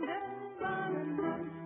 London, London.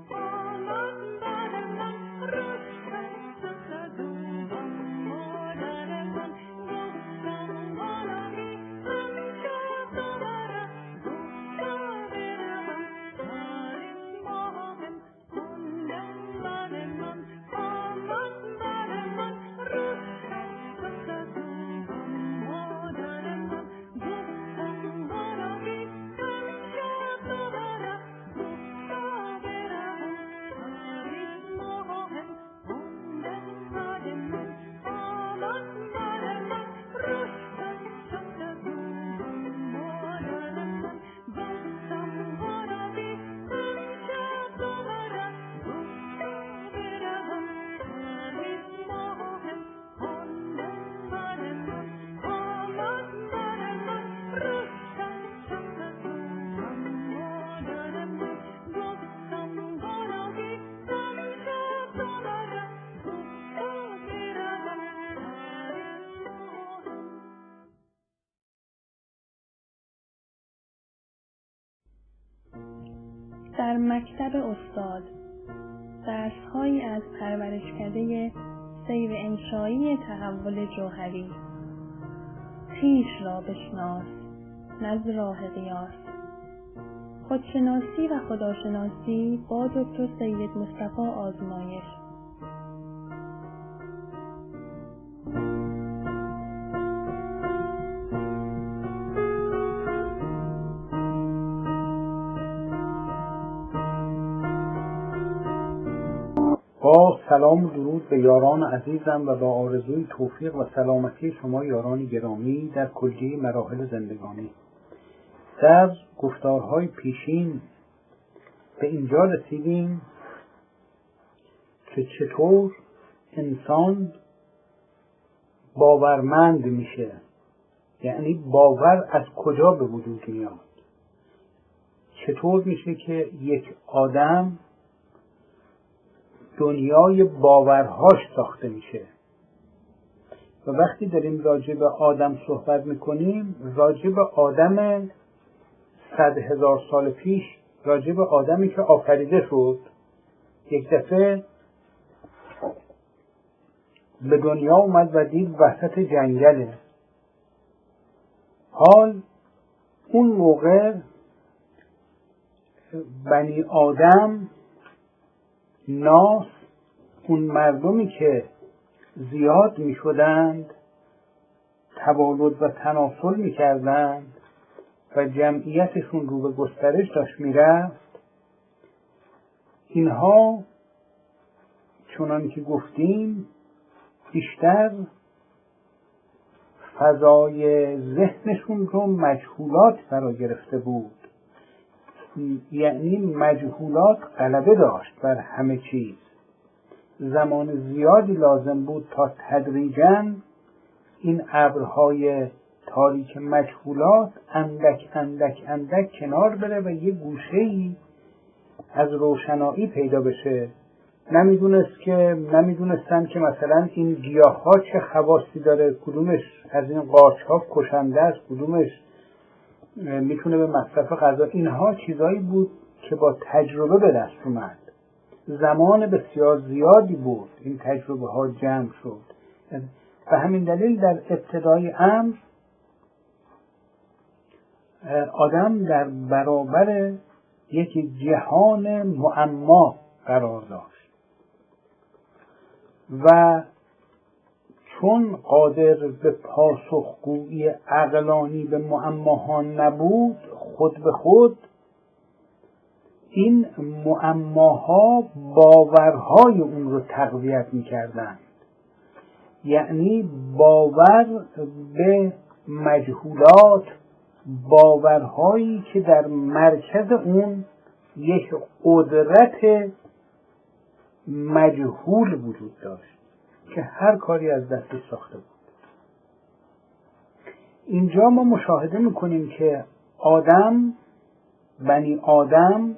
مکتب استاد. درسهایی از پرورشکده سیر انشایی تحول جوهری. خیش را بشناس نز راه قیاس. خودشناسی و خداشناسی با دکتر سید مصطفی آزمایش. سلام و درود به یاران عزیزم و با آرزوی توفیق و سلامتی شما یاران گرامی در کلیه مراحل زندگانی. در گفتارهای پیشین به اینجا رسیدیم که چطور انسان باورمند میشه. یعنی باور از کجا به وجود میاد؟ چطور میشه که یک آدم دنیای باورهاش ساخته میشه. و وقتی داریم راجع به آدم صحبت می‌کنیم راجع به آدم صد هزار سال پیش راجع به آدمی که آفریده شد یک دفعه به دنیا اومد و دید وسط جنگله حال اون موقع بنی آدم ناس اون مردمی که زیاد می شدند تولد و تناسل می کردند و جمعیتشون رو به گسترش داشت می‌رفت. اینها چنان که گفتیم بیشتر فضای ذهنشون رو مجهولات فرا گرفته بود. یعنی مجهولات غلبه داشت بر همه چیز. زمان زیادی لازم بود تا تدریجا این ابرهای تاریک مجهولات اندک اندک اندک کنار بره و یه گوشه ای از روشنایی پیدا بشه. نمی‌دونست که نمی‌دونستن که مثلا این گیاه ها چه خواصی داره کدومش از این قارچ ها کشنده است کدومش می‌تونه به مصرف غذا. اینها چیزایی بود که با تجربه به دست اومد. زمان بسیار زیادی بود این تجربه ها جمع شد. و همین دلیل در ابتدای امر آدم در برابر یک جهان معما قرار داشت. و چون قادر به پاسخگویی عقلانی به معماها نبود خود به خود این معماها باورهای اون رو تقویت می‌کردند. یعنی باور به مجهولات باورهایی که در مرکز اون یک قدرت مجهول وجود داشت. که هر کاری از دستش ساخته بود. اینجا ما مشاهده می‌کنیم که آدم بنی آدم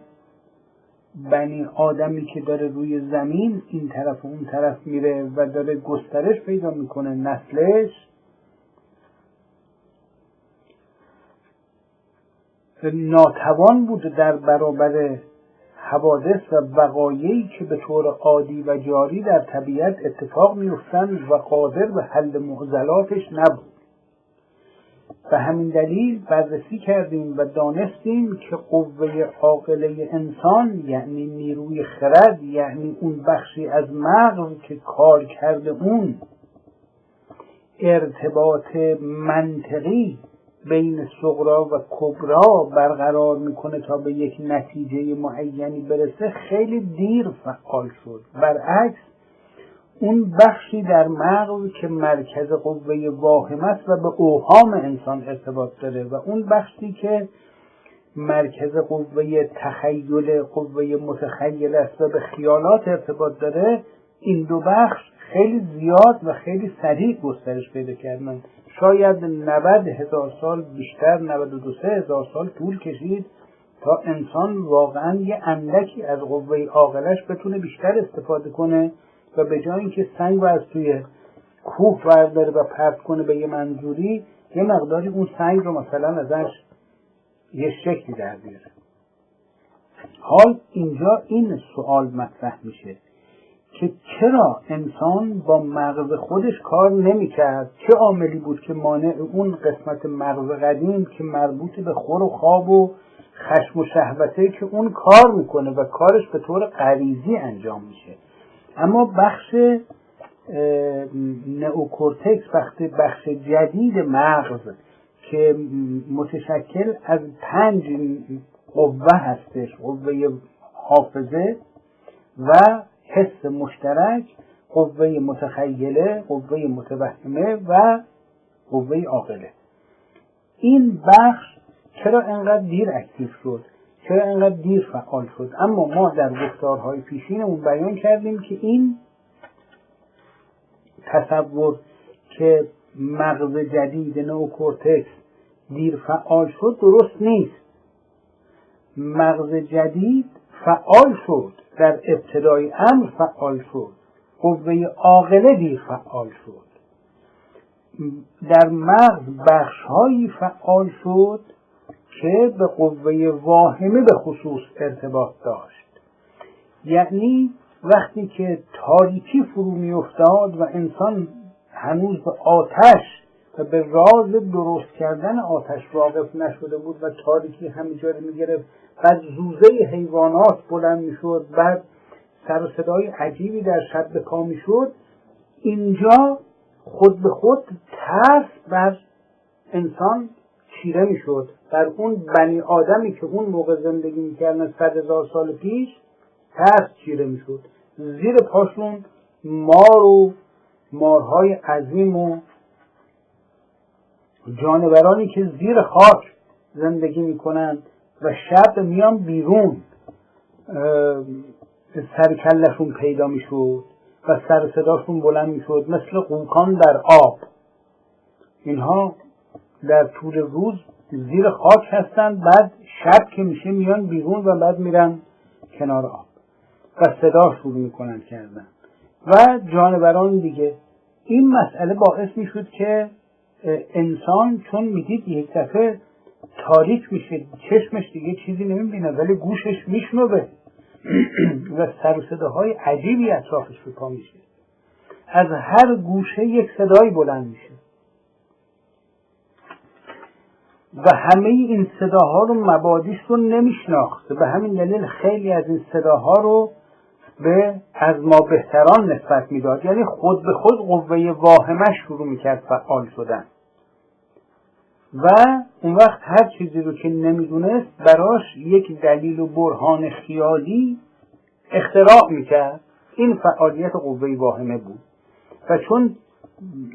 بنی آدمی که داره روی زمین این طرف و اون طرف میره و داره گسترش پیدا می‌کنه نسلش. ناتوان بود در برابر حوادث و وقایعی که به طور عادی و جاری در طبیعت اتفاق میافتند و قادر به حل معضلاتش نبود. به همین دلیل بررسی کردیم و دانستیم که قوه عاقله انسان یعنی نیروی خرد یعنی اون بخشی از مغز که کار کرده اون ارتباط منطقی بین صغرا و کبرا برقرار می‌کنه تا به یک نتیجه معینی برسه خیلی دیر فعال شد. برعکس اون بخشی در مغز که مرکز قوه واهم است و به اوهام انسان ارتباط داره و اون بخشی که مرکز قوه تخیل قوه متخیل است و به خیالات ارتباط داره این دو بخش خیلی زیاد و خیلی سریع گسترش پیدا کردن. شاید 90 هزار سال بیشتر 92 هزار سال طول کشید تا انسان واقعا یه اندکی از قوه عاقلش بتونه بیشتر استفاده کنه و به جای اینکه سنگ رو از توی کوه برداره و پرت کنه به یه منظوری یه مقداری اون سنگ رو مثلا ازش یه شکلی در بیاره حال اینجا این سوال مطرح میشه. که چرا انسان با مغز خودش کار نمی‌کرد؟ چه عاملی بود که مانع اون قسمت مغز قدیم که مربوط به خور و خواب و خشم و شهوته که اون کار می‌کنه و کارش به طور غریزی انجام میشه؟ اما بخش نئوکورتکس بخش بخش جدید مغز که متشکل از پنج قوه هستش قوه حافظه و حس مشترک قوه متخیله قوه متوهمه و قوه عاقله. این بخش چرا انقدر دیر active شد؟ چرا انقدر دیر فعال شد؟ اما ما در گفتارهای پیشینمون بیان کردیم که این تصور که مغز جدید نوکورتکس دیر فعال شد درست نیست. مغز جدید فعال شد. در ابتدای امر فعال شد. قوه عاقله دیر فعال شد. در مغز بخشهایی فعال شد که به قوه واهمه به خصوص ارتباط داشت. یعنی وقتی که تاریکی فرو میافتاد و انسان هنوز به آتش و به راز درست کردن آتش واقف نشده بود و تاریکی همینجا رو می‌گرفت. بعد زوزه حیوانات بلند می‌شد. بعد سر و صدای عجیبی در شب به پا می‌شد. اینجا خود به خود ترس بر انسان چیره می‌شد. بر اون بنی آدمی که اون موقع زندگی می‌کردن صد هزار سال پیش ترس چیره می‌شد. زیر پاشون مار و مارهای عظیم و جانورانی که زیر خاک زندگی می‌کنند و شب میان بیرون سرکلشون پیدا می‌شد و سر صداشون بلند می‌شد مثل قوکان در آب. اینها در طول روز زیر خاک هستند بعد شب که میشه میان بیرون و بعد میرن کنار آب. و صدا شروع می‌کنن کردن. و جانوران دیگه. این مسئله باعث می‌شد که انسان چون می‌دید یک دفعه تاریک میشه چشمش دیگه چیزی نمی‌بینه ولی گوشش میشنوه. و سر و صداهای عجیبی اطرافش به پا میشه. از هر گوشه یک صدایی بلند میشه. و همه این صداها رو مبادیش رو نمیشناخت به همین دلیل خیلی از این صداها رو به از ما بهتران نسبت می‌داد. یعنی خود به خود قوه واهمش شروع می‌کرد فعال شدن. و اون وقت هر چیزی رو که نمی‌دونست براش یک دلیل و برهان خیالی اختراع می‌کرد. این فعالیت قوه واهمه بود. و چون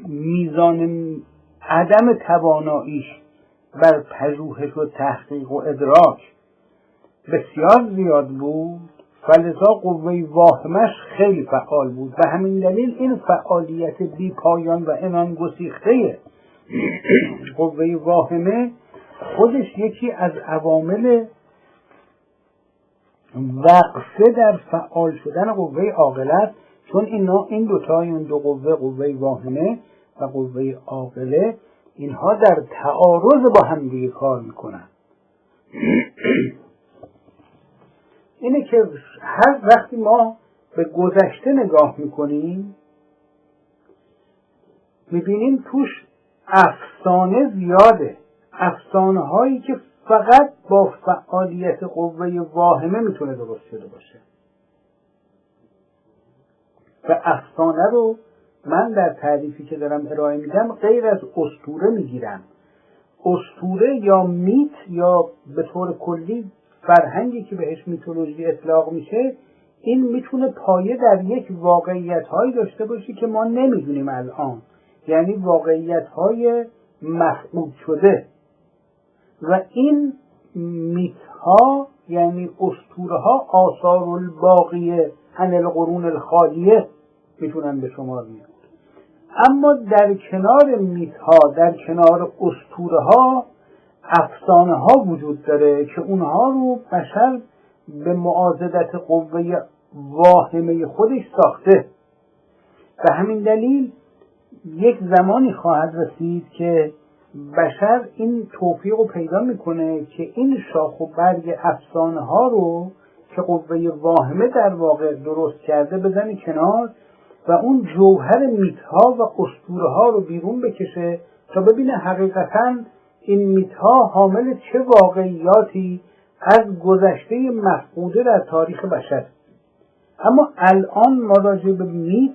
میزان عدم تواناییش بر پژوهش و تحقیق و ادراک بسیار زیاد بود فلذا قوه واهمش خیلی فعال بود. و همین دلیل این فعالیت بی پایان و انان گسیخته قوه واهمه خودش یکی از عوامل وقفه در فعال شدن قوه عاقله چون اینا این دوتا این دو قوه قوه واهمه و قوه عاقله اینها در تعارض با هم دیگه کار می‌کنن. اینه که هر وقتی ما به گذشته نگاه می‌کنیم می‌بینیم توش افسانه زیاده. افسانه هایی که فقط با فعالیت قوه واهمه می‌تونه درست شده باشه. و افسانه رو من در تعریفی که دارم ارائه میدم غیر از استوره می‌گیرم. استوره یا میت یا به طور کلی فرهنگی که بهش میتولوژی اطلاق میشه این می‌تونه پایه در یک واقعیت هایی داشته باشه که ما نمی‌دونیم الان. یعنی واقعیت های مفقود شده. و این میت ها یعنی استوره ها آثار الباقیه عن القرون الخالیه می‌تونن به شمار میاد اما در کنار میت ها در کنار استوره ها افسانه ها وجود داره که اونها رو بشر به معاذدت قوه واهمه خودش ساخته. به همین دلیل یک زمانی خواهد رسید که بشر این توفیق رو پیدا می‌کنه که این شاخ و برگ افسانه ها رو که قوه واهمه در واقع درست کرده بزنه کنار و اون جوهر میتها و ها رو بیرون بکشه تا ببینه حقیقتا این میتها حامل چه واقعیاتی از گذشته مفقوده در تاریخ بشر؟ اما الان ما راجع به میت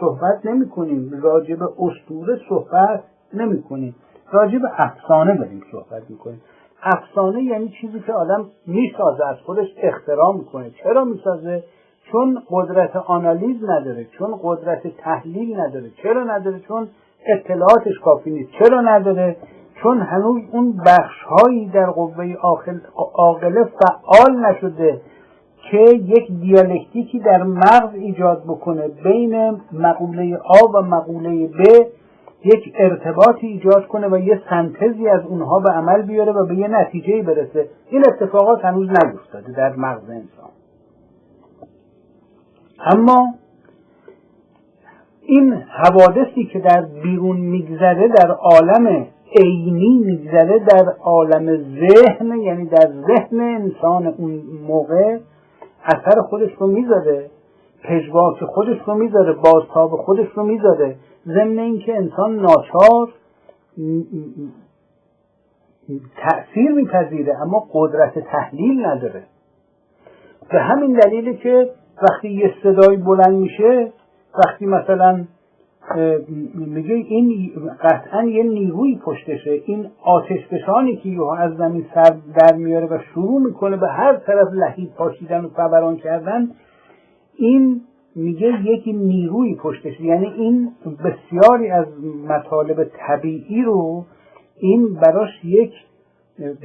صحبت نمی کنیم راجع به اسطوره صحبت نمی کنیم راجع به افسانه داریم صحبت می کنیم افسانه یعنی چیزی که آدم می‌سازه از خودش اختراع می‌کنه. چرا می‌سازه؟ چون قدرت آنالیز نداره چون قدرت تحلیل نداره. چرا نداره؟ چون اطلاعاتش کافی نیست. چرا نداره؟ چون هنوز اون بخش هایی در قوه عاقله فعال نشده که یک دیالکتیکی در مغز ایجاد بکنه بین مقوله آ و مقوله ب یک ارتباطی ایجاد کنه و یه سنتزی از اونها به عمل بیاره و به یه نتیجه برسه. این اتفاقات هنوز نیفتاده در مغز انسان. اما این حوادثی که در بیرون میگذره در عالم عینی میگذره در عالم ذهن یعنی در ذهن انسان اون موقع اثر خودش رو می‌ذاره پژواک خودش رو می‌ذاره بازتاب خودش رو می‌ذاره. ضمن اینکه انسان ناچار تأثیر میپذیره اما قدرت تحلیل نداره. به همین دلیلی که وقتی یه صدایی بلند میشه وقتی مثلا میگه این قطعا یه نیروی پشتشه. این آتش فشانی که یوها از زمین سر در میاره و شروع می‌کنه به هر طرف لحید پاشیدن و فوران کردن این میگه یکی نیروی پشتشه. یعنی این بسیاری از مطالب طبیعی رو این براش یک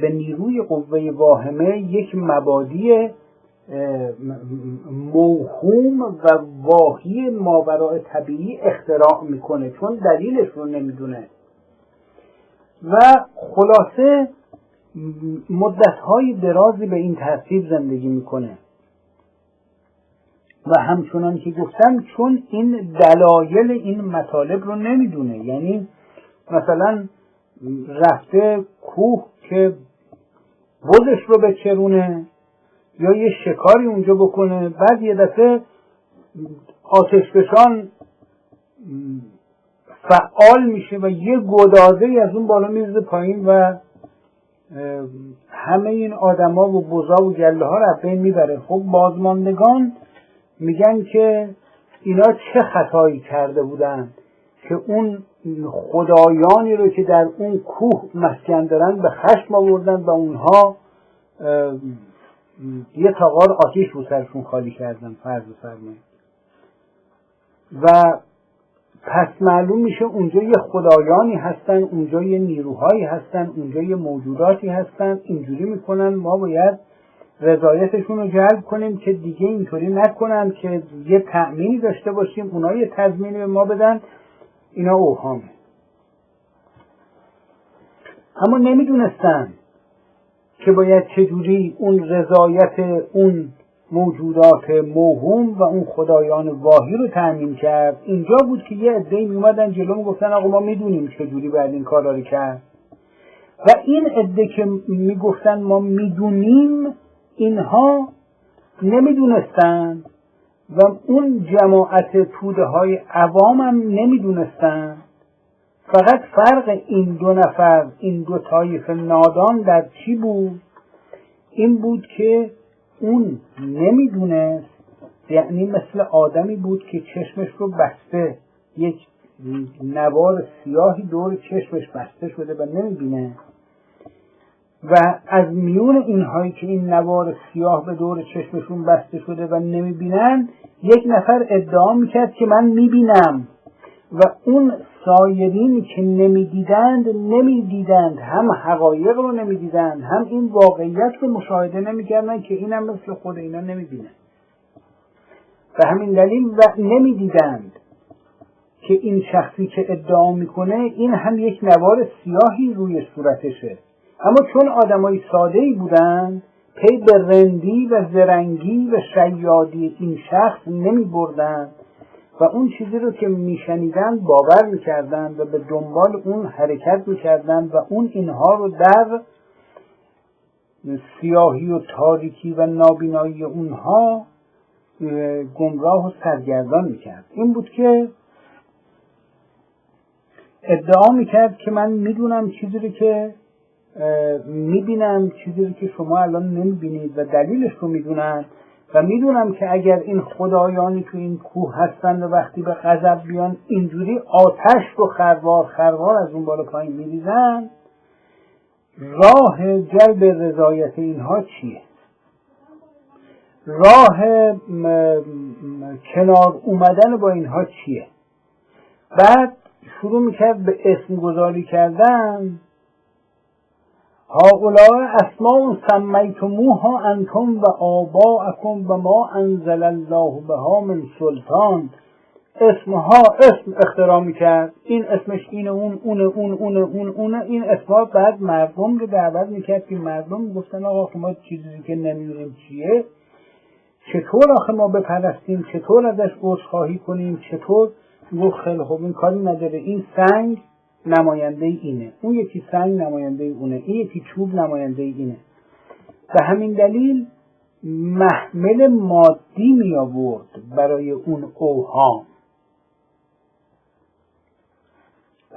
به نیروی قوه واهمه یک مبادی موهوم و واهی ماورای طبیعی اختراع می‌کنه چون دلیلش رو نمی‌دونه. و خلاصه مدتهای درازی به این ترتیب زندگی می‌کنه. و همچنان که گفتم چون این دلایل این مطالب رو نمی‌دونه. یعنی مثلا رفته کوه که بزش رو بچرونه یا یه شکاری اونجا بکنه. بعد یه دفعه آتشفشان فعال میشه و یه گدازه از اون بالا میرزه پایین و همه این آدما و بزا و گله ها رو بین می‌بره. خب بازماندگان میگن که اینا چه خطایی کرده بودن که اون خدایانی رو که در اون کوه مسکن دارن به خشم آوردن و اونها یه تاغار آتیش رو سرشون خالی کردن فرض فرمایید و پس معلوم میشه اونجا یه خدایانی هستن اونجا یه نیروهایی هستن اونجا یه موجوداتی هستن اینجوری می‌کنن ما باید رضایتشون رو جلب کنیم که دیگه اینطوری نکنن که یه تأمینی داشته باشیم اونا یه تضمینی به ما بدن اینا اوهامه. اما نمی‌دونستن. که باید چجوری اون رضایت اون موجودات موهوم و اون خدایان واهی رو تأمین کرد. اینجا بود که یه عده‌ای میومدن جلو گفتن آقا ما می‌دونیم چجوری باید این کارا رو کرد. و این عده که می‌گفتن ما می‌دونیم اینها نمی‌دونستند و اون جماعت توده های عوام هم نمی‌دونستند فقط فرق این دو نفر این دو طایف نادان در چی بود؟ این بود که اون نمی‌دونست یعنی مثل آدمی بود که چشمش رو بسته یک نوار سیاهی دور چشمش بسته شده و نمی‌بینه. و از میون اینهایی که این نوار سیاه به دور چشمشون بسته شده و نمی‌بینن یک نفر ادعا می‌کرد که من می‌بینم. و اون سایرین که نمی‌دیدند نمی‌دیدند. هم حقایق رو نمی‌دیدند هم این واقعیت رو مشاهده نمی‌کردن که اینم مثل خود اینا نمی‌بینه به همین دلیل و نمی‌دیدند که این شخصی که ادعا می‌کنه این هم یک نوار سیاهی روی صورتشه. اما چون آدمای ساده ای بودند پی به رندی و زرنگی و شیادی این شخص نمی بردند و اون چیزی رو که میشنیدن باور می‌کردن و به دنبال اون حرکت می‌کردن و اون اینها رو در سیاهی و تاریکی و نابینایی اونها گمراه و سرگردان می‌کرد. این بود که ادعا می‌کرد که من می‌دونم چیزی رو که می‌بینم چیزی رو که شما الان نمی‌بینید و دلیلش رو می‌دونم و می‌دونم که اگر این خدایانی تو این کوه هستن و وقتی به غضب بیان اینجوری آتش رو خروار خروار از اون بالا پایین میریزن راه جلب رضایت اینها چیه؟ راه کنار اومدن با اینها چیه؟ بعد شروع می‌کرد به اسم گذاری کردن هؤلاء اسماء سمیتموها انتم و آباءکم و ما انزل الله بها من سلطان. اسمها اسم اختراع می‌کرد. این اسمش اینه اون اون اون اون اون اون این اسمها بعد مردم رو دعوت می‌کرد که مردم گفتن آقا ما چیزی که نمی‌دونیم چیه؟ چطور آخه ما بپرستیم؟ چطور ازش عذرخواهی کنیم؟ چطور؟ گفت خیلی خوب این کاری نداره. این سنگ نماینده اینه. اون یکی سنگ نماینده اونه. این یکی چوب نماینده اینه. به همین دلیل محمل مادی می آورد برای اون اوهام.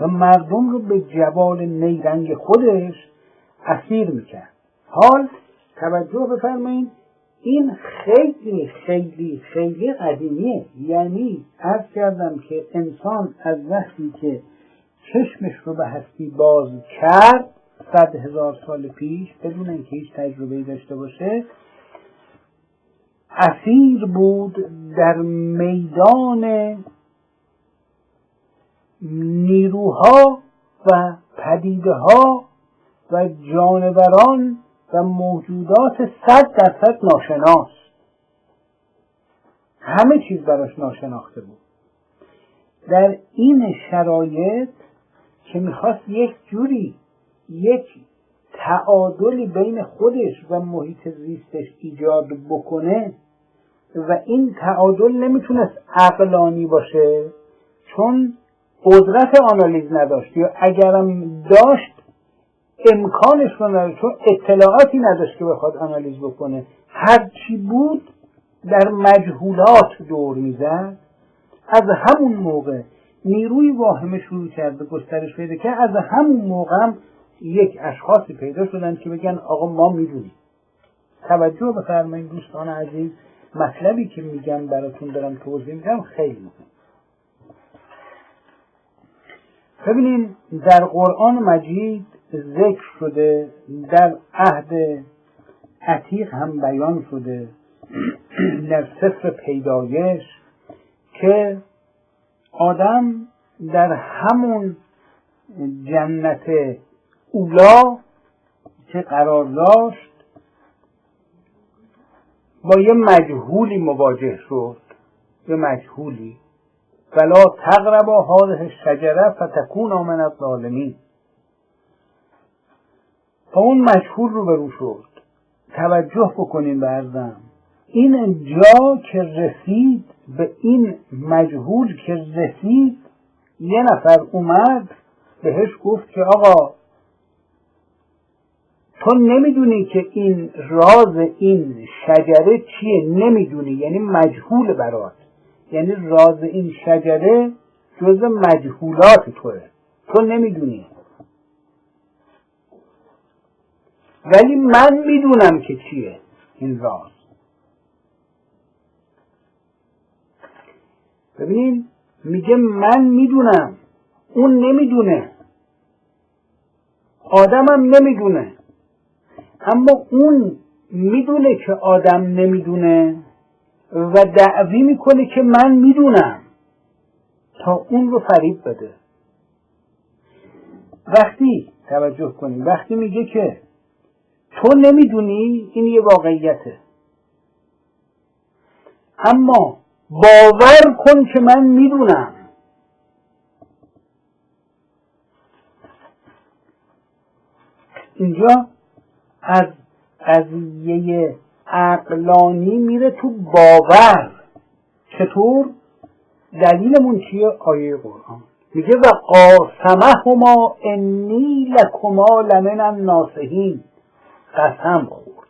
و مردم رو به جوال نیرنگ خودش اسیر می‌کرد. حال توجه بفرمایید این خیلی خیلی خیلی قدیمیه. یعنی عرض کردم که انسان از وقتی که چشمش رو به هستی باز کرد صد هزار سال پیش بدون اینکه هیچ تجربه داشته باشه. اسیر بود در میدان نیروها و پدیده ها و جانوران و موجودات صد درصد ناشناس. همه چیز براش ناشناخته بود. در این شرایط که می‌خواست یک جوری یک تعادلی بین خودش و محیط زیستش ایجاد بکنه و این تعادل نمی‌تونست عقلانی باشه چون قدرت آنالیز نداشت. یا اگرم داشت امکانش رو نداشت چون اطلاعاتی نداشت که بخواد آنالیز بکنه. هرچی بود در مجهولات دور می‌زد. از همون موقع نیروی واهمه شروع کرد به گسترش پیدا که از همون موقع هم یک اشخاصی پیدا شدن که بگن آقا ما می‌دونیم. توجه بفرمایید دوستان عزیز مطلبی که میگم براتون دارم توضیح میدم خیلی مهم. ببینیم در قرآن مجید ذکر شده در عهد عتیق هم بیان شده در سفر پیدایش که آدم در همون جنت اولا که قرار داشت با یه مجهولی مواجه شد یه مجهولی. فلا تقربا هذه شجره فتکون من الظالمین. با اون مجهول رو برو شد. توجه بکنین به این جا که رسید به این مجهول که رسید یه نفر اومد بهش گفت که آقا تو نمی‌دونی که این راز این شجره چیه؟ نمی‌دونی یعنی مجهول برات. یعنی راز این شجره جز مجهولات توه. تو نمی‌دونی. ولی من می‌دونم که چیه این راز. ببینین میگه من می‌دونم. اون نمی‌دونه. آدمم نمی‌دونه. اما اون می‌دونه که آدم نمی‌دونه و دعوی می‌کنه که من می‌دونم. تا اون رو فریب بده. وقتی توجه کنیم وقتی میگه که تو نمی‌دونی این یه واقعیته. اما باور کن که من می‌دونم. اینجا از قضیه عقلانی میره تو باور. چطور؟ دلیلمون چیه؟ آیه قرآن. میگه و قاسمهما انی لکما لمن الناصحین. قسم خورد.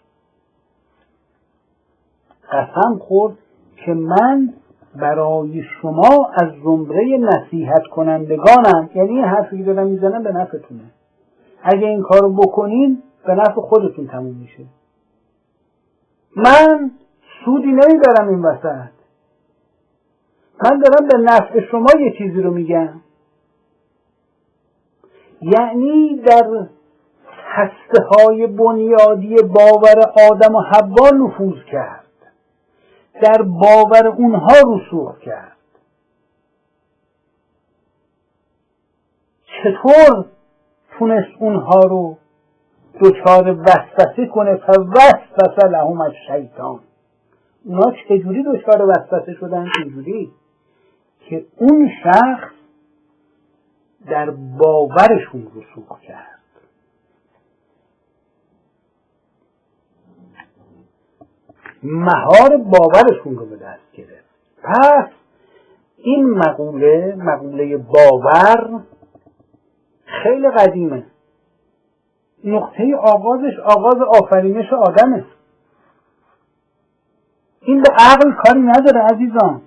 قسم خورد که من برای شما از زمره نصیحت کنندگانم. یعنی این حرفی که دارم می‌زنم به نفعتونه. اگه این کارو بکنین به نفع خودتون تموم میشه. من سودی نمی‌برم این وسط. من دارم به نفع شما یه چیزی رو میگم. یعنی در هسته های بنیادی باور آدم و حوا نفوذ کرد. در باور اونها رسوخ کرد. چطور تونست اونها رو دچار وسوسه کنه؟ فوسوسه لهم از شیطان اونا چجوری دچار وسوسه شدن؟ چجوری؟ که اون شخص در باورشون رسوخ کرد. مهار باورشون رو به دست گرفت. پس این مقوله مقوله باور خیلی قدیمه. نقطه آغازش آغاز آفرینش آدمه. این به عقل کاری نداره عزیزان.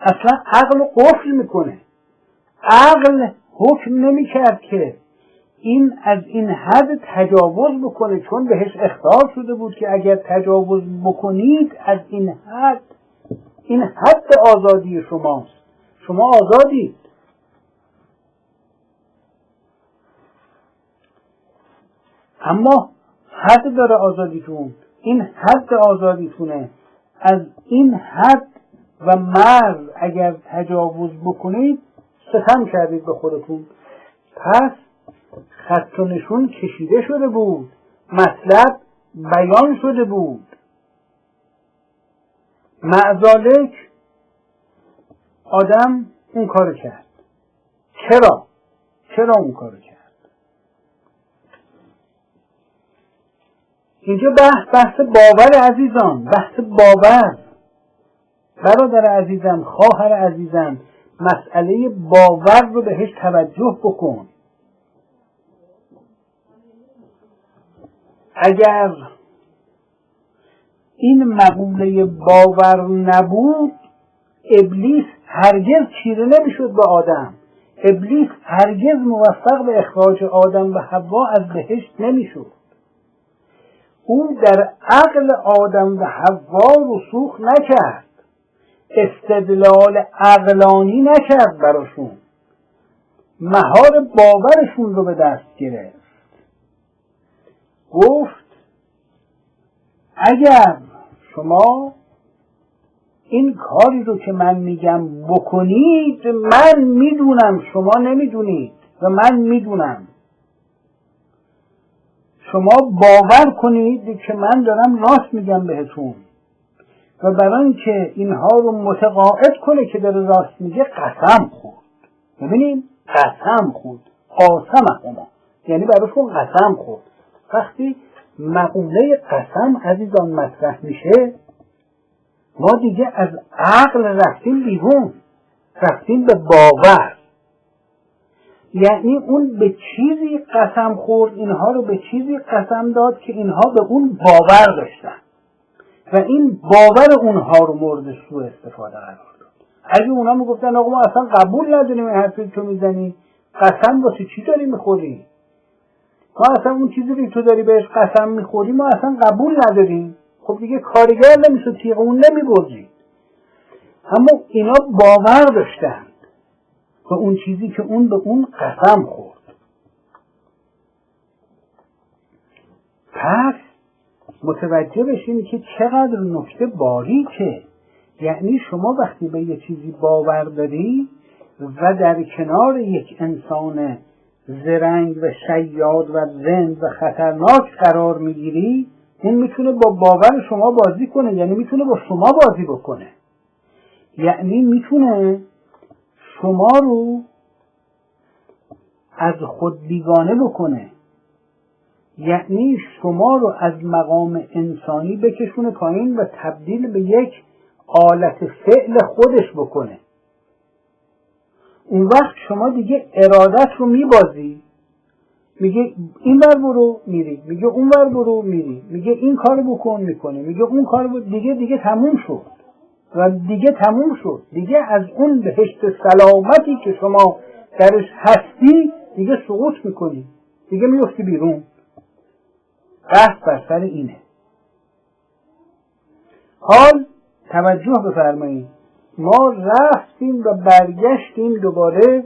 اصلا عقل قفل می‌کنه. عقل حکم نمی‌کرد که این از این حد تجاوز بکنه چون بهش اختار شده بود که اگر تجاوز بکنید از این حد این حد آزادی شماست. شما آزادید. اما حد داره آزادیتون. این حد آزادیتونه. از این حد و مرز اگر تجاوز بکنید ستم کردید به خودتون. پس خط و نشون کشیده شده بود. مطلب بیان شده بود. معزالک آدم اون کار کرد. چرا؟ چرا اون کار کرد؟ اینجا بحث بحث باور عزیزان. بحث باور. برادر عزیزم خواهر عزیزم مسئله باور رو بهش توجه بکن. اگر این مقوله باور نبود ابلیس هرگز چیره نمی‌شد به آدم. ابلیس هرگز موفق به اخراج آدم و حوا از بهشت نمی‌شد. او در عقل آدم و حوا رسوخ نکرد. استدلال عقلانی نکرد براشون. مهار باورشون رو به دست گرفت. گفت اگر شما این کاری رو که من میگم بکنید من می‌دونم شما نمی‌دونید و من می‌دونم. شما باور کنید که من دارم راست میگم بهتون. و برای اینکه اینها رو متقاعد کنه که داره راست میگه قسم خورد. ببینید قسم خورد. قاسم هما یعنی براشون قسم خورد. وقتی مقوله قسم عزیزان مطرح میشه ما دیگه از عقل رفتیم بیرون رفتیم به باور. یعنی اون به چیزی قسم خورد اینها رو به چیزی قسم داد که اینها به اون باور داشتن. و این باور اونها رو مورد سوء استفاده قرار داد. اگه اونا می‌گفتن آقا ما اصلا قبول نداریم این حرفی تو می‌زنی قسم واسه چی داری می‌خوری؟ ما اصلا اون چیزی که تو داری بهش قسم می‌خوری ما اصلا قبول نداریم. خب دیگه کارگر نمیشه تیغ اون نمیبرزی اما اینا باور داشتند به اون چیزی که اون به اون قسم خورد. پس متوجه بشین که چقدر نکته باریکه. یعنی شما وقتی به یه چیزی باور داری و در کنار یک انسان زرنگ و شیاد و زند و خطرناک قرار می‌گیری این می‌تونه با باور شما بازی کنه یعنی می‌تونه با شما بازی بکنه. یعنی می‌تونه شما رو از خود بیگانه بکنه. یعنی شما رو از مقام انسانی بکشونه پایین و تبدیل به یک آلت فعل خودش بکنه. اون وقت شما دیگه ارادت رو میبازی. میگه این ور برو میری. میگه اون ور برو میری. میگه این کارو بکن می‌کنی میگه اون کارو دیگه دیگه تموم شد. و دیگه تموم شد. دیگه از اون بهشت سلامتی که شما درش هستی دیگه سقوط می‌کنی. دیگه میفتی بیرون. بحث بر سر اینه. حال توجه بفرمایید. ما رفتیم و برگشتیم دوباره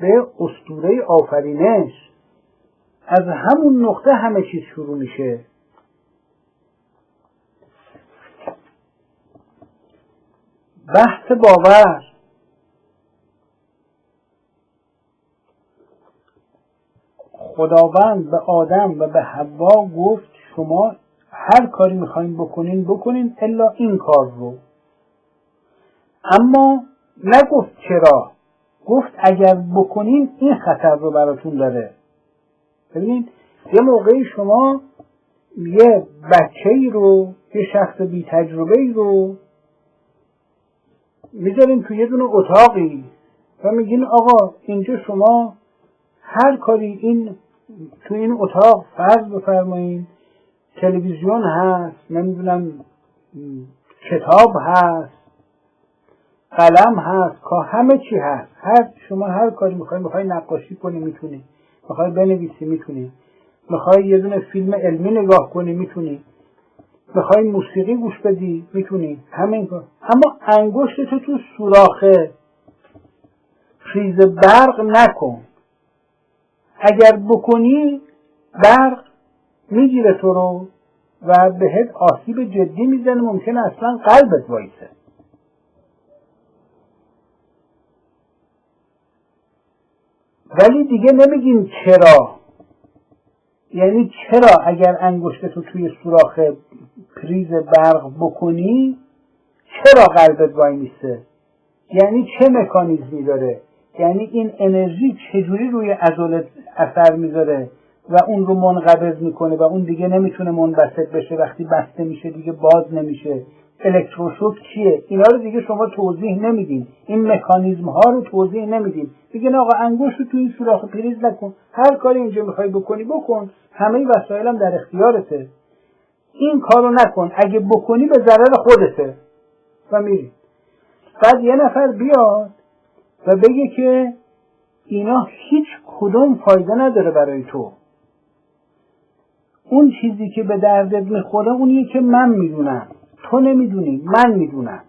به استوره آفرینش. از همون نقطه همه چیز شروع میشه. بحث باور. خداوند به آدم و به حوا گفت شما هر کاری می‌خواین بکنین بکنین الا این کار رو. اما نگفت چرا؟ گفت اگر بکنین این خطر رو براتون داره. ببینید یه موقعی شما یه بچه ای رو یه شخص بی تجربه ای رو می‌ذارین تو یه دونه اتاقی و میگین آقا اینجا شما هر کاری این تو این اتاق فرض بفرمایید تلویزیون هست نمی‌دونم کتاب هست قلم هست که همه چی هست. هر شما هر کاری می‌خوای می‌خوای نقاشی کنی می‌تونی. می‌خوای بنویسی می‌تونی. می‌خوای یه دونه فیلم علمی نگاه کنی می‌تونی. می‌خوای موسیقی گوش بدی می‌تونی. همین کار. اما انگشت تو تو سوراخ. فریز برق نکن. اگر بکنی برق می‌گیره تو رو و بهت آسیب جدی می‌زنه. ممکنه اصلا قلبت وایسه. ولی دیگه نمیگیم چرا. یعنی چرا اگر انگشت تو توی سوراخ پریز برق بکنی چرا قلبت وای میسته؟ یعنی چه مکانیزمی داره؟ یعنی این انرژی چجوری روی عضلت اثر می‌ذاره و اون رو منقبض می‌کنه و اون دیگه نمی‌تونه منبسط بشه؟ وقتی بسته میشه دیگه باز نمیشه. الکتروشوک چیه؟ اینا رو دیگه شما توضیح نمیدین. این مکانیزم ها رو توضیح نمیدین. دیگه آقا انگشت رو تو این سوراخ پریز نکن. هر کاری اینجا می‌خوای بکنی بکن. همه وسایلم در اختیارته. این کارو نکن. اگه بکنی به ضرر خودته. و میری. بعد یه نفر بیاد و بگه که اینا هیچ کدوم فایده نداره برای تو. اون چیزی که به دردت می‌خوره اونیه که من می‌دونم. تو نمی‌دونی من می‌دونم.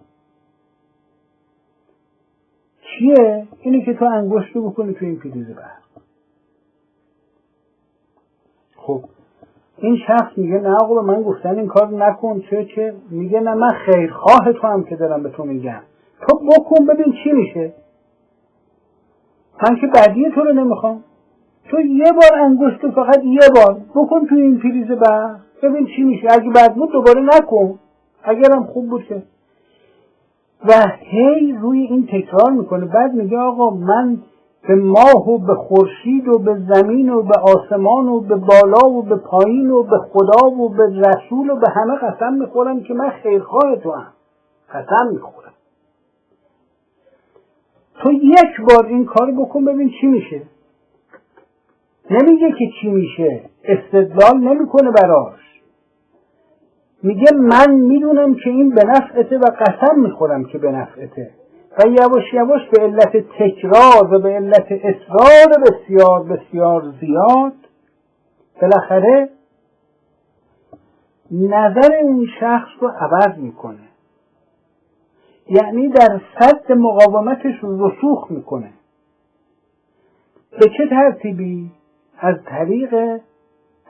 چیه؟ اینه که تو انگشت رو بکنی تو این پریز برق خب. این شخص میگه نه آقا من گفتن این کار نکن چه چه. میگه نه من خیرخواه تو هم که دارم به تو میگم. تو بکن ببین چی میشه. من که بعدی تو رو نمی‌خوام. تو یه بار انگشت فقط یه بار بکن تو این پریز برق ببین چی میشه. اگه بعد بود دوباره نکن. اگرم خوب بود که و هی روی این تکرار می‌کنه. بعد میگه آقا من به ماه و به خورشید و به زمین و به آسمان و به بالا و به پایین و به خدا و به رسول و به همه قسم می‌خورم که من خیرخواه تو هم. قسم می‌خورم. تو یک بار این کار بکن ببین چی میشه. نمیگه که چی میشه. استدلال نمی‌کنه براش. میگه من می‌دونم که این به نفعته و قسم می‌خورم که به نفعته. و یواش یواش به علت تکرار و به علت اصرار بسیار بسیار زیاد بالاخره نظر اون شخص رو عوض می‌کنه. یعنی در صد مقاومتش رسوخ می‌کنه. به چه ترتیبی؟ از طریق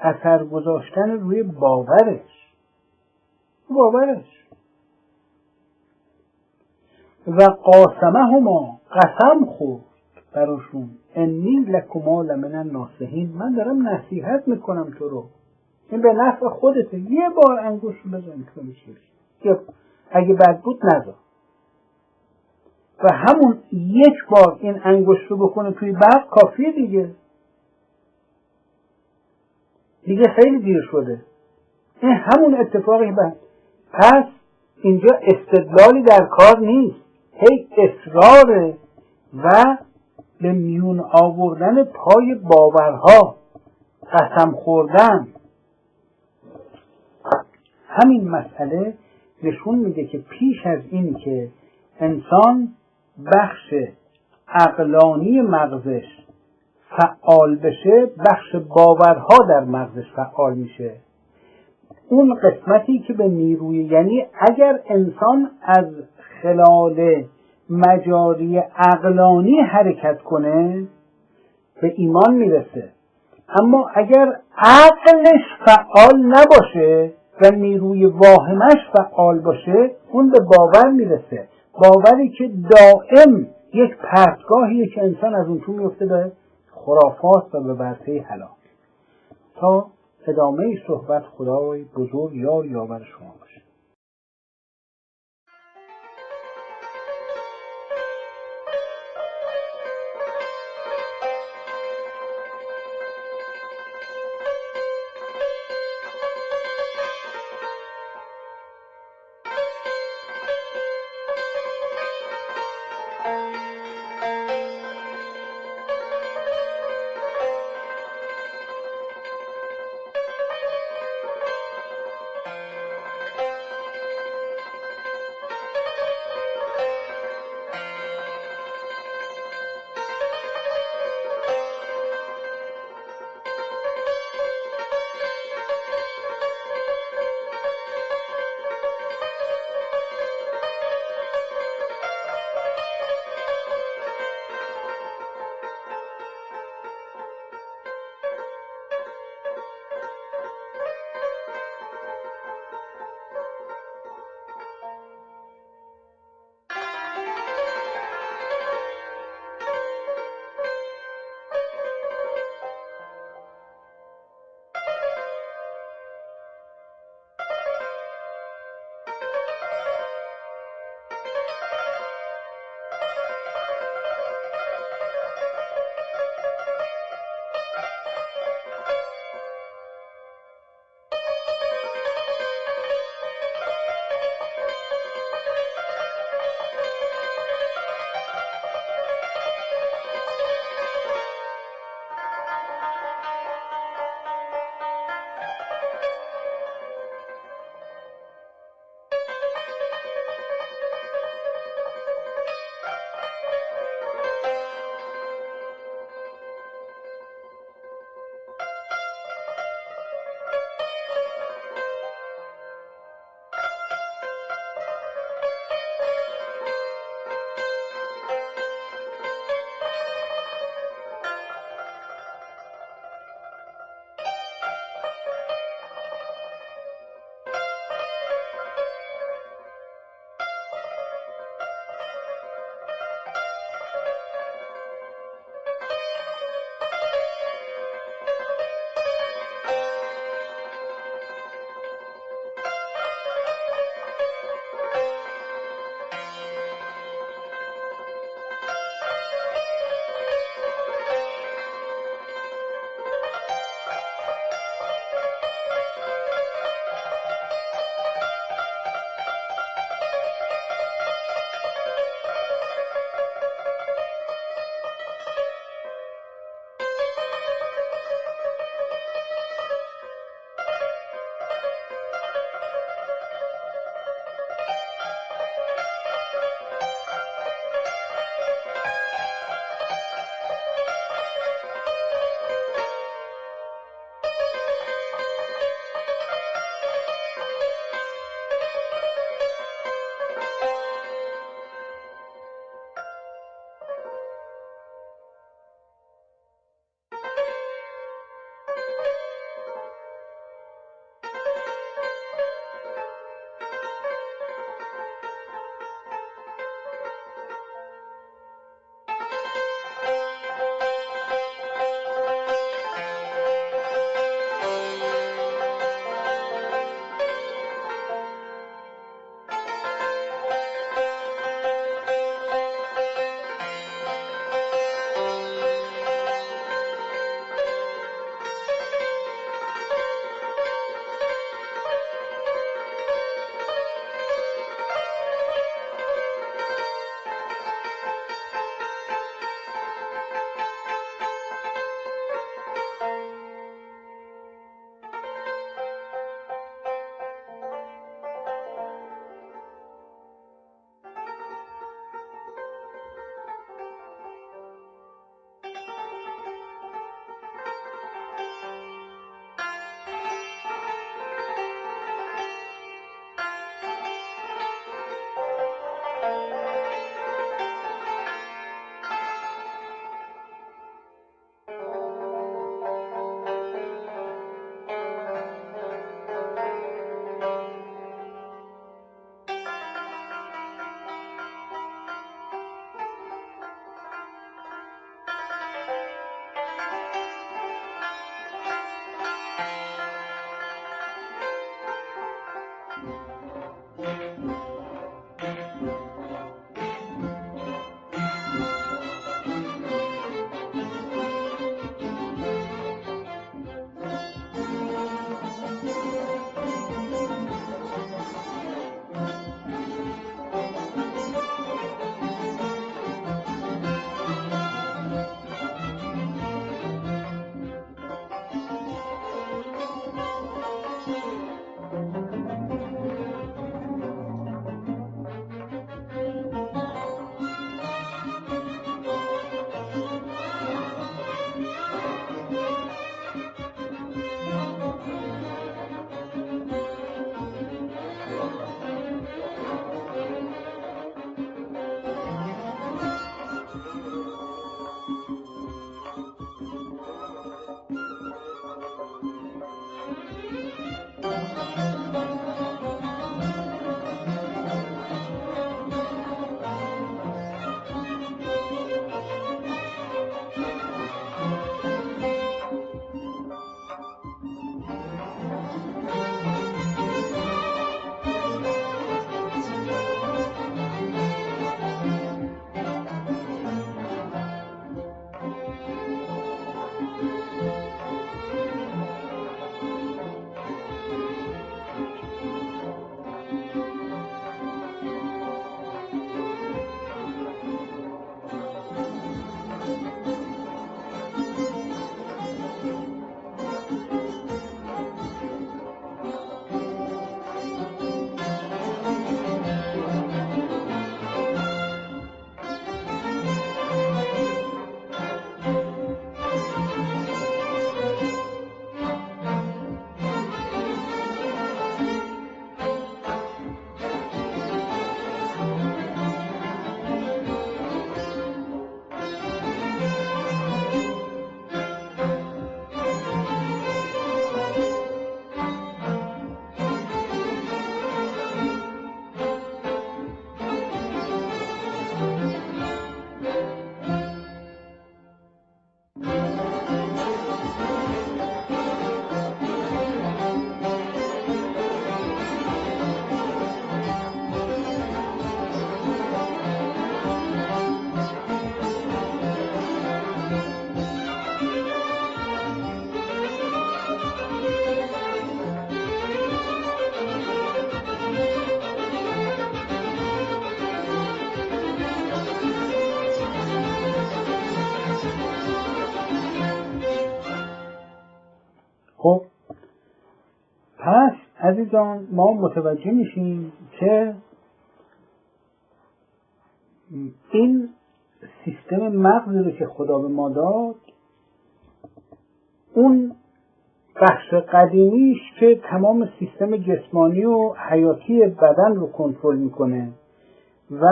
اثر گذاشتن روی باورش. باورش. و قاسمه هما قسم خورد براشون. انی لکما لمن الناصحین. من دارم نصیحت می‌کنم تو رو. این به نفع خودته یه بار انگوش بزن میشه. اگه بد بود نذار. و همون یک بار این انگشت رو بکنه توی برق کافیه دیگه. دیگه خیلی دیر شده. این همون اتفاقی بعد. پس اینجا استدلالی در کار نیست. هی اصراره و به میون آوردن پای باورها قسم خوردن. همین مسئله نشون میده که پیش از این که انسان بخش اقلانی مغزش فعال بشه بخش باورها در مغزش فعال میشه. اون قسمتی که به نیروی یعنی اگر انسان از خلال مجاری اقلانی حرکت کنه به ایمان می‌رسه. اما اگر عقلش فعال نباشه و نیروی واهمش فعال باشه اون به باور می‌رسه. باوری که دائم یک پرتگاهیه که انسان از اون تو میفته به خرافات و به ورطه هلاک تا ادامه صحبت خدای بزرگ یار یاور شما. عزیزان ما متوجه میشیم که این سیستم مغزی رو که خدا به ما داد اون بخش قدیمیش که تمام سیستم جسمانی و حیاتی بدن رو کنترل می‌کنه و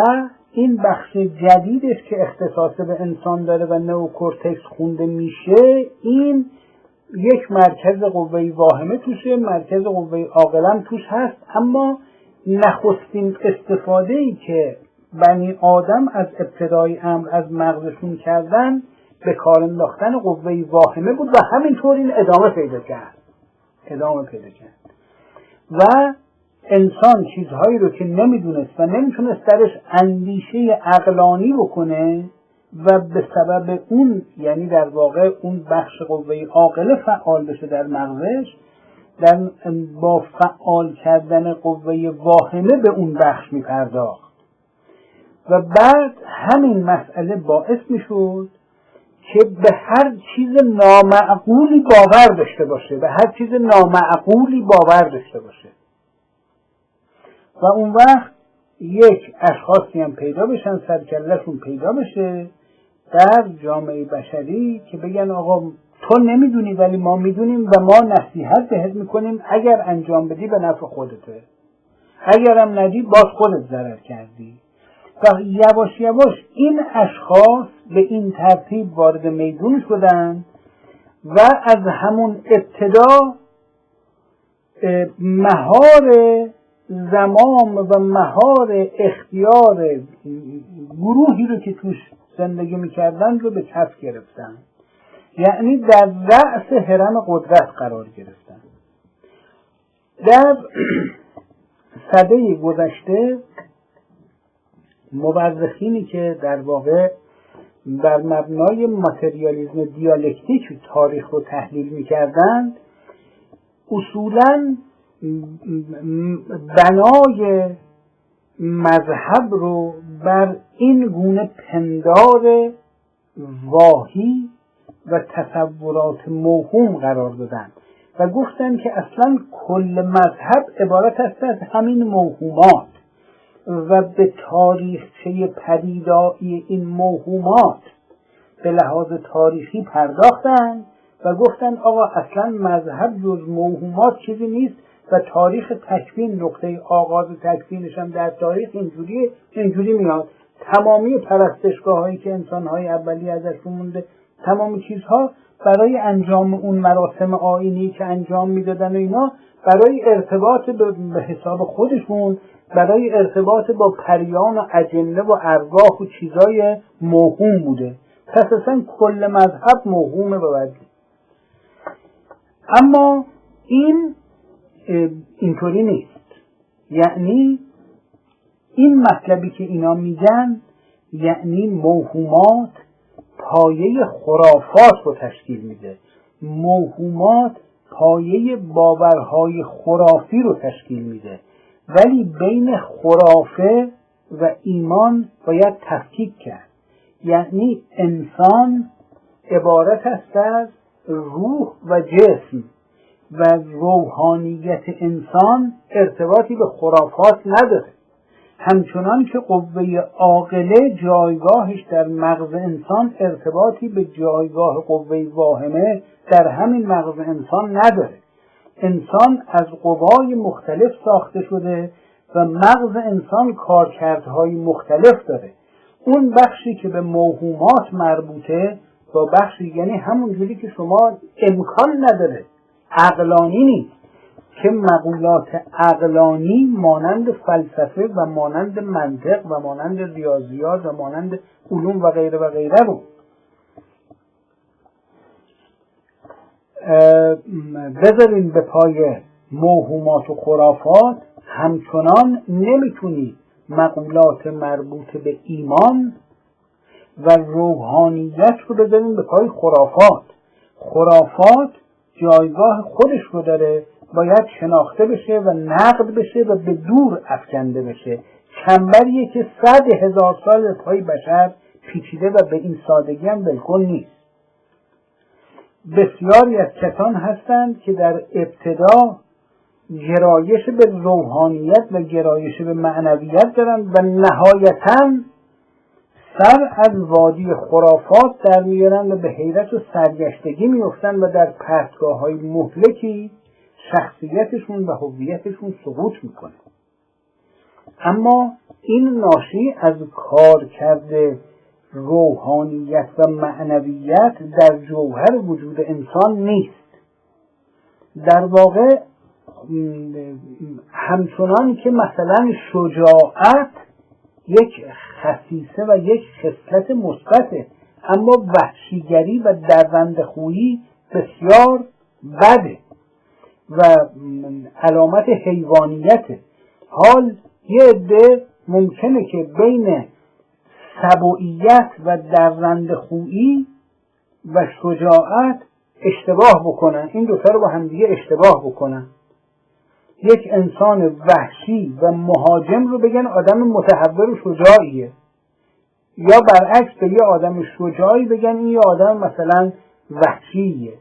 این بخش جدیدش که اختصاص به انسان داره و نوکورتکس خونده میشه این یک مرکز قوه واهمه توشه مرکز قوه عاقلم توش هست. اما نخستین استفاده ای که بنی آدم از ابتدای امر از مغزشون کردن به کار انداختن قوه واهمه بود و همینطور این ادامه پیدا کرد. ادامه پیدا کرد. و انسان چیزهایی رو که نمی‌دونست و نمی‌تونست درش اندیشه عقلانی بکنه و به سبب اون یعنی در واقع اون بخش قوه عاقله فعال بشه در مغزش در با فعال کردن قوه واهمه به اون بخش میپرداخت. و بعد همین مسئله باعث می‌شد که به هر چیز نامعقولی باور داشته باشه به هر چیز نامعقولی باور داشته باشه. و اون وقت یک اشخاصی هم پیدا بشن سرکلشون پیدا بشه در جامعه بشری که بگن آقا تو نمی‌دونی ولی ما می‌دونیم و ما نصیحت بهت می‌کنیم اگر انجام بدی به نفع خودته. اگرم ندی باز خودت ضرر کردی. و یواش یواش این اشخاص به این ترتیب وارد میدون شدن و از همون ابتدا مهار زمام و مهار اختیار گروهی رو که توش زندگی می‌کردن رو به کف گرفتن. یعنی در رأس حرم قدرت قرار گرفتن. در صده گذشته مورخینی که در واقع بر مبنای ماتریالیزم دیالکتیک تاریخ رو تحلیل می‌کردند اصولا بنای مذهب رو بر این گونه پندار واهی و تصورات موهوم قرار دادن و گفتن که اصلا کل مذهب عبارت است از همین موهومات و به تاریخچه پدیدایی این موهومات به لحاظ تاریخی پرداختن و گفتن آقا اصلا مذهب جز موهومات چیزی نیست و تاریخ تکوین نقطه آغاز تکوینش هم در تاریخ اینجوری اینجوری میاد. تمامی پرستشگاه هایی که انسان های اولی ازشون مونده تمام چیزها برای انجام اون مراسم آینی که انجام می‌دادن و اینا برای ارتباط به حساب خودشون برای ارتباط با پریان و اجنه و ارواح و چیزای موهوم بوده. پس اصلا کل مذهب موهومه ببردی اما این اینطوری نیست. یعنی این مطلبی که اینا میگن یعنی موهومات پایه خرافات رو تشکیل میده. موهومات پایه باورهای خرافی رو تشکیل میده. ولی بین خرافه و ایمان باید تفکیک کرد. یعنی انسان عبارت است از روح و جسم. و روحانیت انسان ارتباطی به خرافات نداره. همچنان که قوه عاقله جایگاهش در مغز انسان ارتباطی به جایگاه قوه واهمه در همین مغز انسان نداره. انسان از قوای مختلف ساخته شده و مغز انسان کارکردهای مختلف داره. اون بخشی که به موهومات مربوطه با بخشی یعنی همونجوری که شما امکان نداره عقلانی نیست. که مقولات عقلانی مانند فلسفه و مانند منطق و مانند ریاضیات و مانند علوم و غیره و غیره رو. بذارین به پای موهومات و خرافات. همچنان نمی‌تونی مقولات مربوط به ایمان و روحانیت رو بذارین به پای خرافات. خرافات جایگاه خودش رو داره باید شناخته بشه و نقد بشه و به دور افکنده بشه. چنبریه که صد هزار سال پای بشر پیچیده و به این سادگی هم بالکل نیست. بسیاری از کسان هستند که در ابتدا گرایش به روحانیت و گرایش به معنویت دارند و نهایتا سر از وادی خرافات در میارن و به حیرت و سرگشتگی میفتن و در پرتگاه های مهلکی شخصیتشون و هویتشون سقوط می‌کنه اما این ناشی از کار کرده روحانیت و معنویت در جوهر وجود انسان نیست. در واقع همچنان که مثلا شجاعت یک خصیصه و یک خصلت مثبته. اما وحشیگری و خویی بسیار بده و علامت حیوانیته حال یه عده ممکنه که بین سبوعیت و خویی و شجاعت اشتباه بکنن. این دوتا رو با همدیگه اشتباه بکنن. یک انسان وحشی و مهاجم رو بگن آدم متحور و شجاعیه. یا برعکس به یه آدم شجاعی بگن این یه آدم مثلا وحشیه.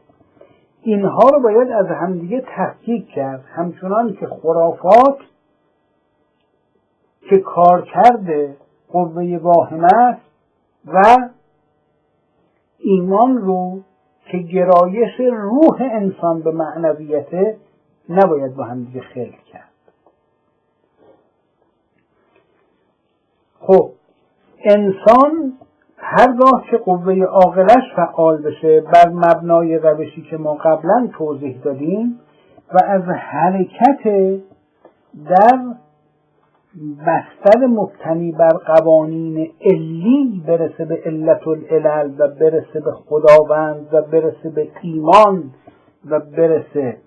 اینها رو باید از همدیگه تحقیق کرد. همچنان که خرافات که کار کرده قوه واهمه است و ایمان رو که گرایش روح انسان به معنویته نباید با هم دیگه خیل کرد. خب انسان هرگاه که قوه عاقلش فعال بشه بر مبنای روشی که ما قبلا توضیح دادیم و از حرکت در بستر مبتنی بر قوانین علی برسه به علت العلل و برسه به خداوند و برسه به ایمان و برسه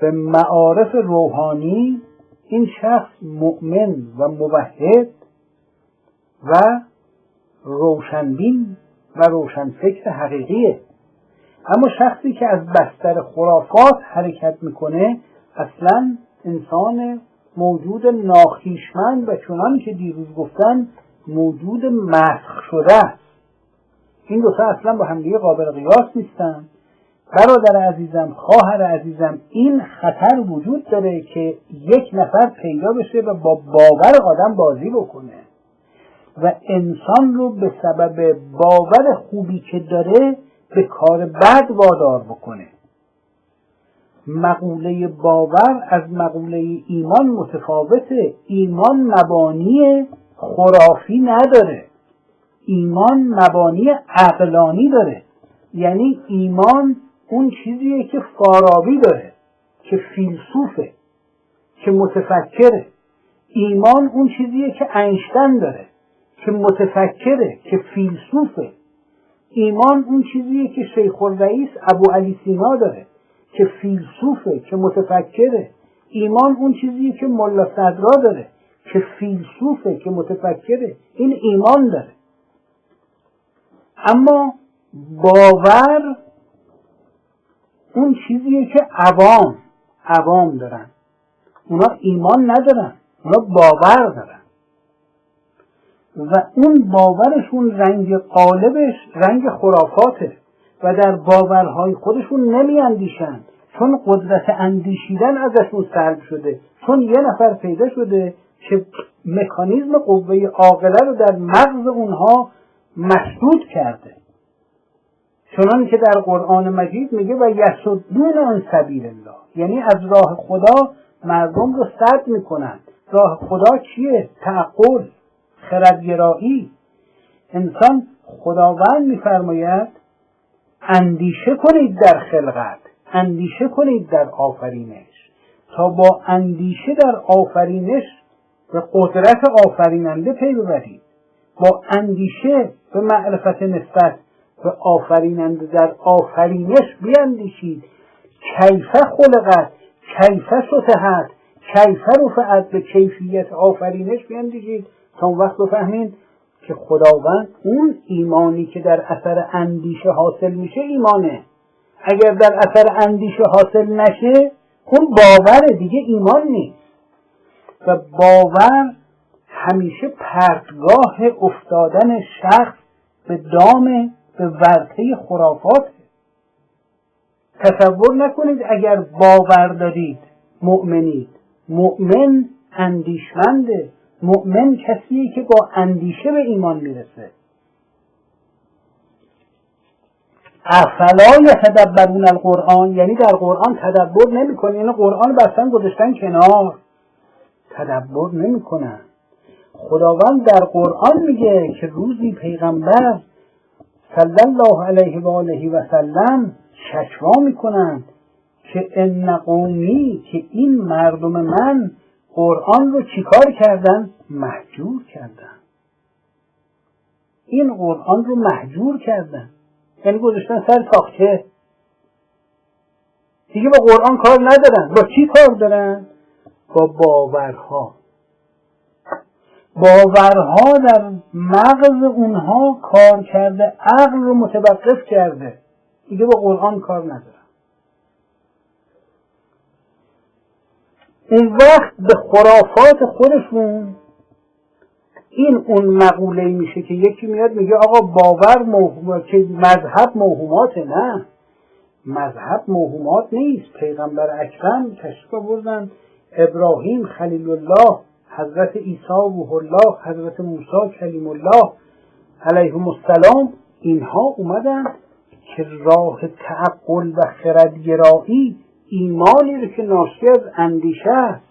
به معارف روحانی این شخص مؤمن و موحد و روشنبین و روشنفکر حقیقیه. اما شخصی که از بستر خرافات حرکت می‌کنه اصلا انسان موجود ناخیشمند و چنان که دیروز گفتن موجود مسخ شده است. این دو اصلا با همدیگه قابل قیاس نیستن. برادر عزیزم خواهر عزیزم این خطر وجود داره که یک نفر پیدا بشه و با باور آدم بازی بکنه. و انسان رو به سبب باور خوبی که داره به کار بد وادار بکنه. مقوله باور از مقوله ایمان متفاوته. ایمان مبانی خرافی نداره. ایمان مبانی عقلانی داره. یعنی ایمان اون چیزیه که فارابی داره که فیلسوفه که متفکره. ایمان اون چیزیه که انشتن داره که متفکره که فیلسوفه. ایمان اون چیزیه که شیخ الرئیس ابو علی سینا داره که فیلسوفه که متفکره. ایمان اون چیزیه که ملا صدرا داره که فیلسوفه که متفکره. این ایمان داره. اما باور اون چیزیه که عوام عوام دارن. اونا ایمان ندارن اونا باور دارن. و اون باورشون رنگ قالبش رنگ خرافاته و در باورهای خودشون نمیاندیشن. چون قدرت اندیشیدن ازشون سلب شده چون یه نفر پیدا شده که مکانیزم قوه عاقله رو در مغز اونها مشدود کرده. چنان که در قرآن مجید میگه و یسدون عن سبیل الله یعنی از راه خدا مردم رو سد می‌کنن. راه خدا چیه؟ تعقل خردگرایی. انسان خداوند میفرماید اندیشه کنید در خلقت اندیشه کنید در آفرینش تا با اندیشه در آفرینش به قدرت آفریننده پی ببرید. با اندیشه به معرفت نسبت به آفریننده در آفرینش بیاندیشید کیفه خلقت کیفه سطحت کیفه رفعت به کیفیت آفرینش بیاندیشید تا اون وقت بفهمید که خداوند اون ایمانی که در اثر اندیشه حاصل میشه ایمانه. اگر در اثر اندیشه حاصل نشه اون باور دیگه ایمان نیست. و باور همیشه پرتگاه افتادن شخص به دام به ورطه خرافات تصور نکنید اگر باور دارید مؤمنید. مؤمن اندیشمنده. مؤمن کسیه که با اندیشه به ایمان می‌رسه. افلا یتدبرون القرآن یعنی در قرآن تدبر نمی‌کنن. یعنی قرآن بستن گذاشتن کنار. تدبر نمی‌کنن. خداوند در قرآن میگه که روزی پیغمبر صلی الله علیه و آله و سلم شکوا می‌کنند که ان قومی که این مردم من قرآن رو چیکار کردن؟ محجور کردن. این قرآن رو محجور کردن. یعنی گذاشتن سر تاخچه. دیگه با قرآن کار ندارن. با چی کار دارن؟ با باورها. باورها در مغز اونها کار کرده عقل رو متوقف کرده. دیگه با قرآن کار ندارن. اون وقت به خرافات خودشون این اون مقوله میشه که یکی میاد میگه آقا باور موهومات که مذهب موهومات نه. مذهب موهومات نیست. پیغمبر اکرم تشریف بردن ابراهیم خلیل الله حضرت عیسی روح الله حضرت موسی کلیم الله علیهم السلام اینها اومدن که راه تعقل و خردگرایی ایمانی رو که ناشی از اندیشه است.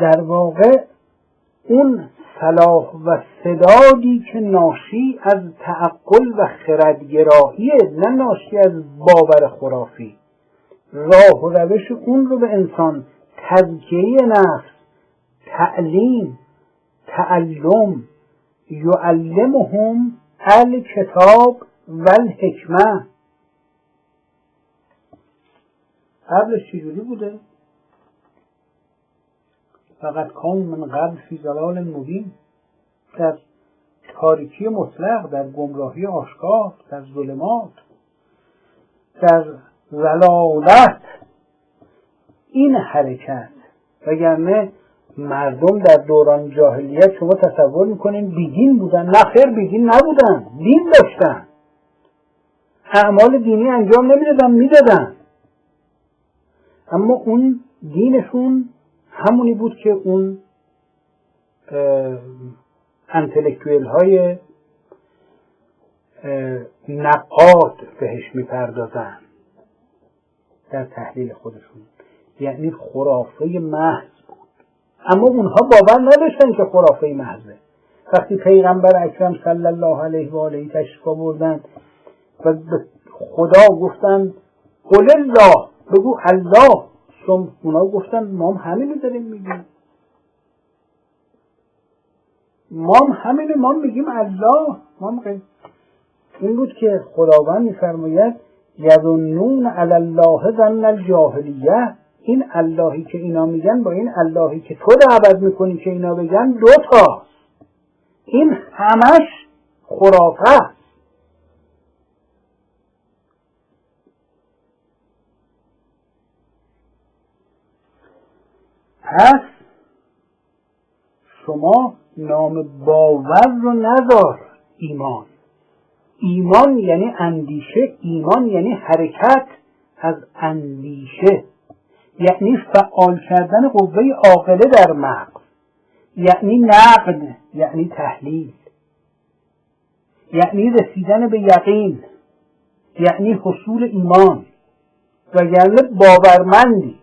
در واقع اون صلاح و صدادی که ناشی از تعقل و خردگراییه نه ناشی از باور خرافی. راه و روش اون رو به انسان تزکیه نفس تعلیم تعلم. یعلمهم الکتاب و الحکمه قبلش چجوری بوده؟ فقط کام من قبل فی زلال مبین. در تاریکی مطلق در گمراهی آشکار در ظلمات در زلالت این حرکت وگرنه مردم در دوران جاهلیت شما تصور می‌کنین بیدین بودن؟ نه خیر بیدین نبودن دین داشتن. اعمال دینی انجام نمی‌دادن می‌دادن. اما اون دینشون همونی بود که اون انتلکتویل های نقاد بهش می‌پردازن در تحلیل خودشون. یعنی خرافه محض. اما اونها باور نداشتن که خرافه محضه. وقتی پیغمبر اکرم صلی الله علیه و آله تشریف آوردن و به خدا گفتن قل الله بگو الله. چون اونا گفتن ما هم همینو داریم میگیم. ما هم همینه ما میگیم الله. ما هم این بود که خداوند میفرماید یظنون علی الله ظن الجاهلیه. این اللهی که اینا میگن با این اللهی که تو دعوت می‌کنی که اینا بگن دو تا. این همش خرافه پس شما نام باور رو نذار ایمان. ایمان یعنی اندیشه ایمان یعنی حرکت از اندیشه. یعنی فعال کردن قوه عاقله در مغز. یعنی نقد یعنی تحلیل. یعنی رسیدن به یقین. یعنی حصول ایمان. و یعنی باورمندی.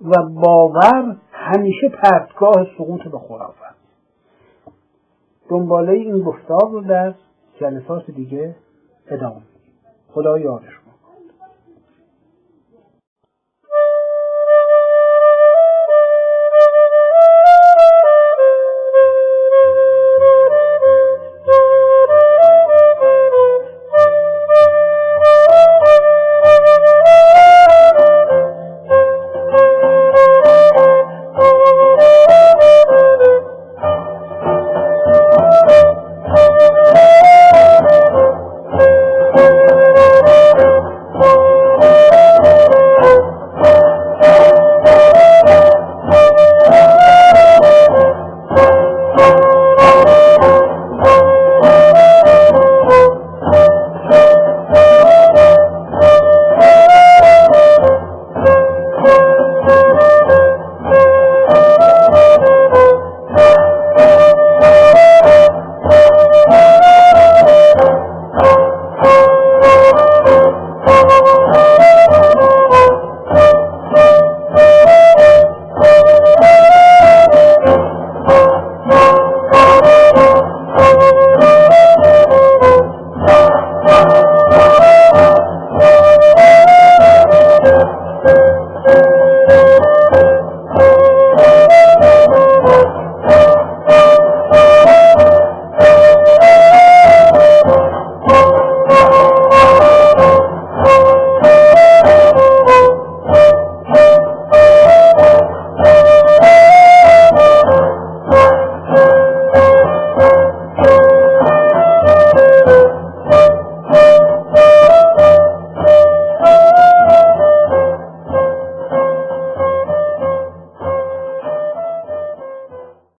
و باور همیشه پرتگاه سقوط به خرافه دنباله این گفتار رو در جلسات دیگه ادامه خدا یارشون